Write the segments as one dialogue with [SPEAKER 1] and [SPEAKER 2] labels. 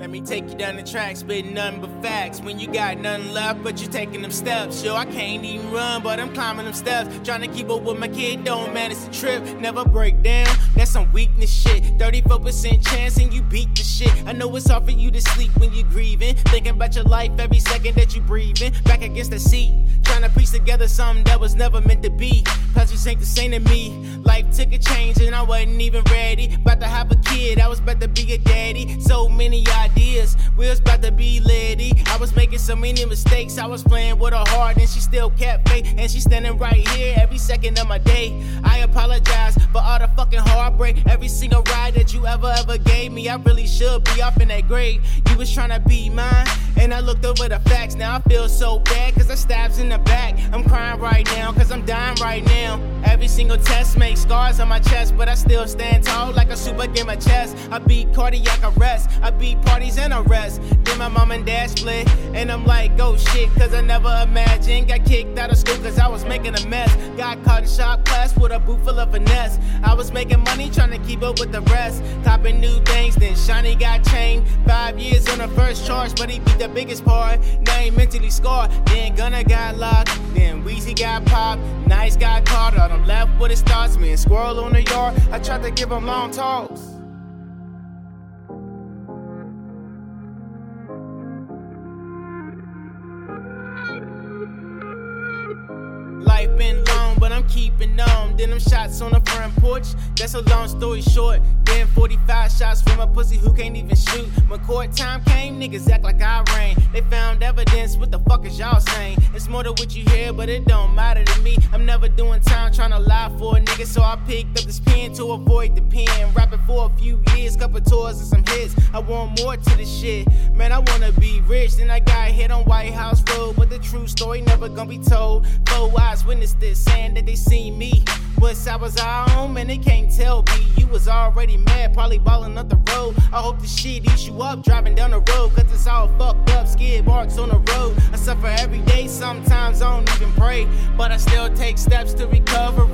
[SPEAKER 1] Let me take you down the track, spitting nothing but facts. When you got nothing left, but you taking them steps. Yo, I can't even run, but I'm climbing them steps. Trying to keep up with my kid, don't manage the trip. Never break down, that's some weakness shit. 34% chance and you beat the shit. I know it's hard for you to sleep when you're grieving. Thinking about your life every second that you breathing. Back against the seat, trying to piece together something that was never meant to be. Pleasures ain't the same to me. Life took a change and I wasn't even ready. About to have a kid, I was about to be a many ideas, we was about to be making so many mistakes, I was playing with her heart and she still kept faith. And she's standing right here every second of my day. I apologize for all the fucking heartbreak. Every single ride that you ever, ever gave me, I really should be off in that grade. You was trying to be mine, and I looked over the facts. Now I feel so bad, cause I stabs in the back. I'm crying right now, cause I'm dying right now. Every single test makes scars on my chest, but I still stand tall like a super game of chess. I beat cardiac arrest, I beat parties and arrest. Then my mom and dad split, and I'm like, oh shit, cause I never imagined. Got kicked out of school cause I was making a mess. Got caught in shop class with a boot full of finesse. I was making money trying to keep up with the rest. Copping new things, then Shiny got chained. Five years on the first charge, but he beat the biggest part. Now he mentally scarred. Then Gunna got locked, then Weezy got popped. Nice got caught, all them left with his thoughts. Me and Squirrel on the yard, I tried to give him long talks. Been long, but I'm keeping on. Then them shots on the front porch. That's a long story short. Then 45 shots from a pussy who can't even shoot. When court time came, niggas act like I rain. They found evidence. What the fuck is y'all saying? It's more than what you hear, but it don't matter to me. I'm never doing time trying to lie for a nigga, so I picked up this pen to avoid the pen. Rapping for a few years, couple tours and some hits. I want more to the shit. Man, I wanna be rich. Then I got hit on White House Road, true story never gonna be told. Four eyes witnessed this, saying that they seen me. Once I was at home and they can't tell me. You was already mad, probably balling up the road. I hope the shit eats you up driving down the road, cause it's all fucked up, skid marks on the road. I suffer every day, sometimes I don't even pray, but I still take steps to recovery.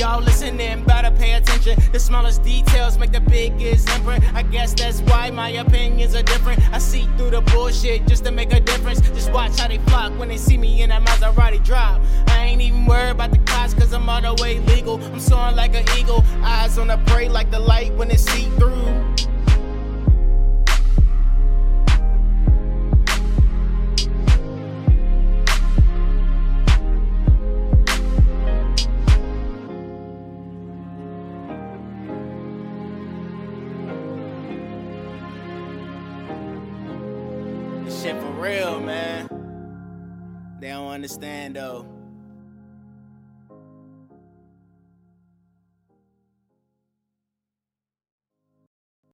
[SPEAKER 1] Y'all listening, better pay attention. The smallest details make the biggest imprint. I guess that's why my opinions are different. I see through the bullshit just to make a difference. Just watch how they flock when they see me in that Maserati drop. I ain't even worried about the cops, cause I'm all the way legal. I'm soaring like an eagle, eyes on the prey like the light when it's see through. Shit for real, man. They don't understand though.